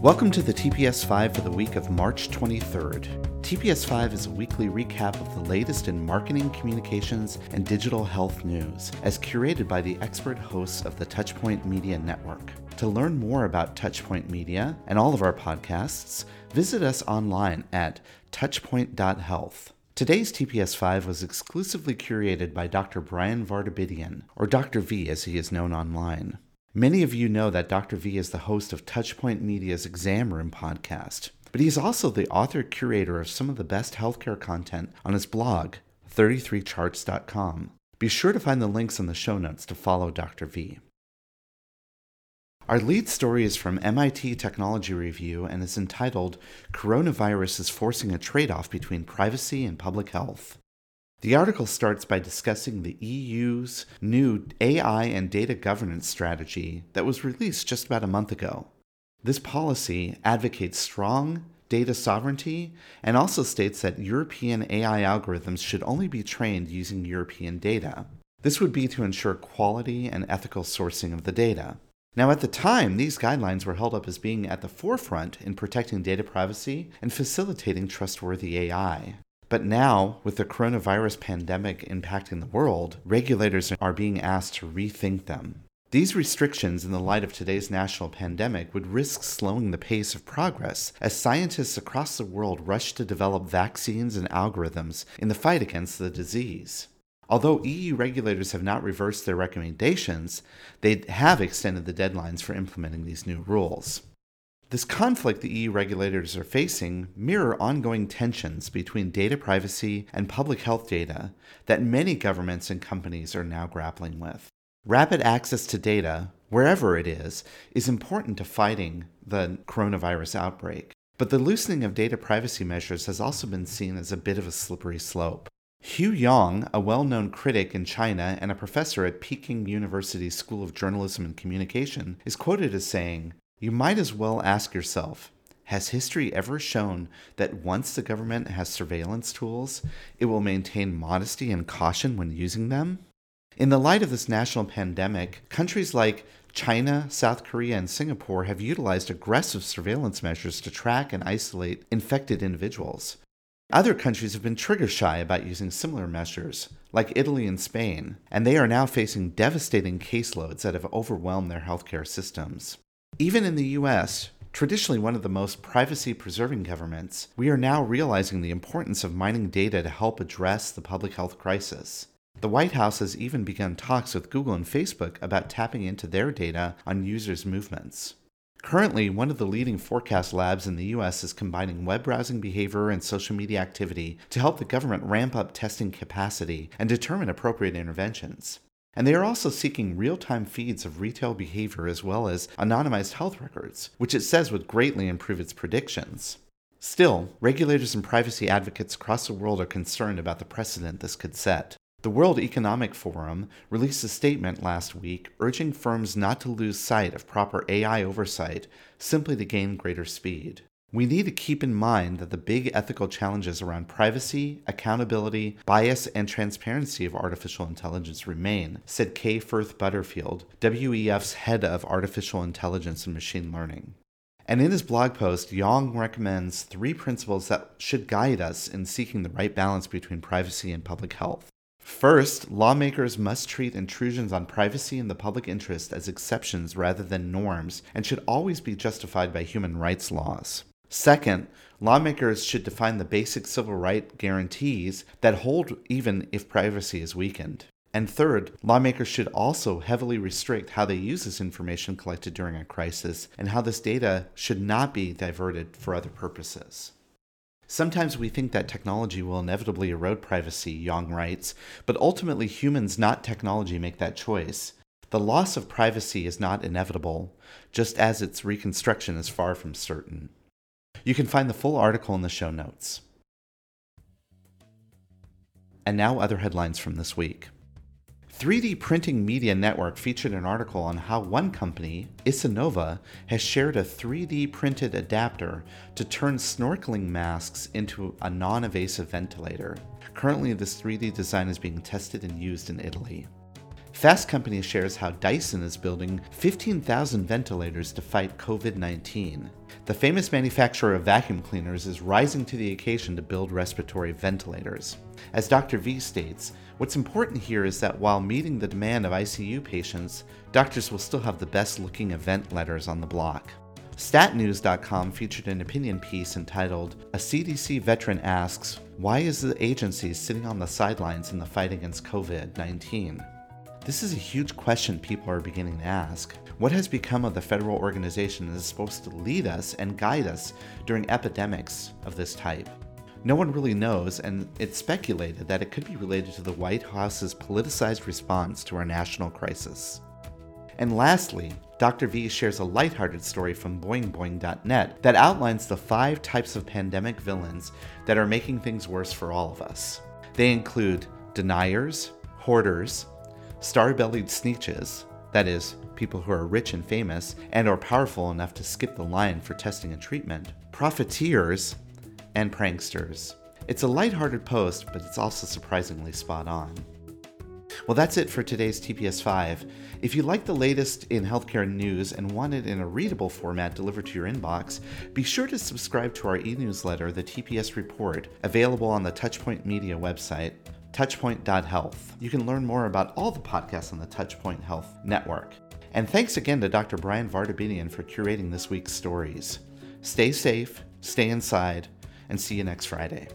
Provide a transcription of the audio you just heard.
Welcome to the TPS 5 for the week of March 23rd. TPS 5 is a weekly recap of the latest in marketing, communications, and digital health news, as curated by the expert hosts of the Touchpoint Media Network. To learn more about Touchpoint Media and all of our podcasts, visit us online at touchpoint.health. Today's TPS 5 was exclusively curated by Dr. Bryan Vartabedian, or Dr. V as he is known online. Many of you know that Dr. V is the host of Touchpoint Media's Exam Room podcast, but he is also the author curator of some of the best healthcare content on his blog, 33charts.com. Be sure to find the links in the show notes to follow Dr. V. Our lead story is from MIT Technology Review and is entitled Coronavirus is Forcing a Trade Off Between Privacy and Public Health. The article starts by discussing the EU's new AI and data governance strategy that was released just about a month ago. This policy advocates strong data sovereignty and also states that European AI algorithms should only be trained using European data. This would be to ensure quality and ethical sourcing of the data. Now, at the time, these guidelines were held up as being at the forefront in protecting data privacy and facilitating trustworthy AI. But now, with the coronavirus pandemic impacting the world, regulators are being asked to rethink them. These restrictions, in the light of today's national pandemic, would risk slowing the pace of progress as scientists across the world rush to develop vaccines and algorithms in the fight against the disease. Although EU regulators have not reversed their recommendations, they have extended the deadlines for implementing these new rules. This conflict the EU regulators are facing mirror ongoing tensions between data privacy and public health data that many governments and companies are now grappling with. Rapid access to data, wherever it is, is important to fighting the coronavirus outbreak. But the loosening of data privacy measures has also been seen as a bit of a slippery slope. Hu Yong, a well known critic in China and a professor at Peking University's School of Journalism and Communication, is quoted as saying, you might as well ask yourself Has history ever shown that once the government has surveillance tools, it will maintain modesty and caution when using them? In the light of this national pandemic, countries like China, South Korea, and Singapore have utilized aggressive surveillance measures to track and isolate infected individuals. Other countries have been trigger shy about using similar measures, like Italy and Spain, and they are now facing devastating caseloads that have overwhelmed their healthcare systems. Even in the US, traditionally one of the most privacy preserving governments, we are now realizing the importance of mining data to help address the public health crisis. The White House has even begun talks with Google and Facebook about tapping into their data on users' movements. Currently, one of the leading forecast labs in the US is combining web browsing behavior and social media activity to help the government ramp up testing capacity and determine appropriate interventions. And they are also seeking real time feeds of retail behavior as well as anonymized health records, which it says would greatly improve its predictions. Still, regulators and privacy advocates across the world are concerned about the precedent this could set. The World Economic Forum released a statement last week urging firms not to lose sight of proper AI oversight simply to gain greater speed. We need to keep in mind that the big ethical challenges around privacy, accountability, bias, and transparency of artificial intelligence remain, said Kay Firth Butterfield, WEF's head of artificial intelligence and machine learning. And in his blog post, Yong recommends three principles that should guide us in seeking the right balance between privacy and public health. First, lawmakers must treat intrusions on privacy and the public interest as exceptions rather than norms and should always be justified by human rights laws. Second, lawmakers should define the basic civil right guarantees that hold even if privacy is weakened. And third, lawmakers should also heavily restrict how they use this information collected during a crisis and how this data should not be diverted for other purposes. Sometimes we think that technology will inevitably erode privacy, Yong writes, but ultimately humans, not technology, make that choice. The loss of privacy is not inevitable, just as its reconstruction is far from certain. You can find the full article in the show notes. And now, other headlines from this week. 3D Printing Media Network featured an article on how one company, Isinnova, has shared a 3D printed adapter to turn snorkeling masks into a non invasive ventilator. Currently, this 3D design is being tested and used in Italy. Fast Company shares how Dyson is building 15,000 ventilators to fight COVID 19. The famous manufacturer of vacuum cleaners is rising to the occasion to build respiratory ventilators. As Dr. V states, what's important here is that while meeting the demand of ICU patients, doctors will still have the best looking ventilators on the block. StatNews.com featured an opinion piece entitled A CDC Veteran Asks, Why is the agency sitting on the sidelines in the fight against COVID 19? This is a huge question people are beginning to ask. What has become of the federal organization that is supposed to lead us and guide us during epidemics of this type? No one really knows, and it's speculated that it could be related to the White House's politicized response to our national crisis. And lastly, Dr. V shares a lighthearted story from boingboing.net that outlines the five types of pandemic villains that are making things worse for all of us. They include deniers, hoarders, star-bellied sneetches, that is, people who are rich and famous and are powerful enough to skip the line for testing and treatment, profiteers, and pranksters. It's a lighthearted post, but it's also surprisingly spot on. Well, that's it for today's TPS 5. If you like the latest in healthcare news and want it in a readable format delivered to your inbox, be sure to subscribe to our e newsletter, the TPS Report, available on the Touchpoint Media website touchpoint.health. You can learn more about all the podcasts on the Touchpoint Health Network. And thanks again to Dr. Bryan Vartabedian for curating this week's stories. Stay safe, stay inside, and see you next Friday.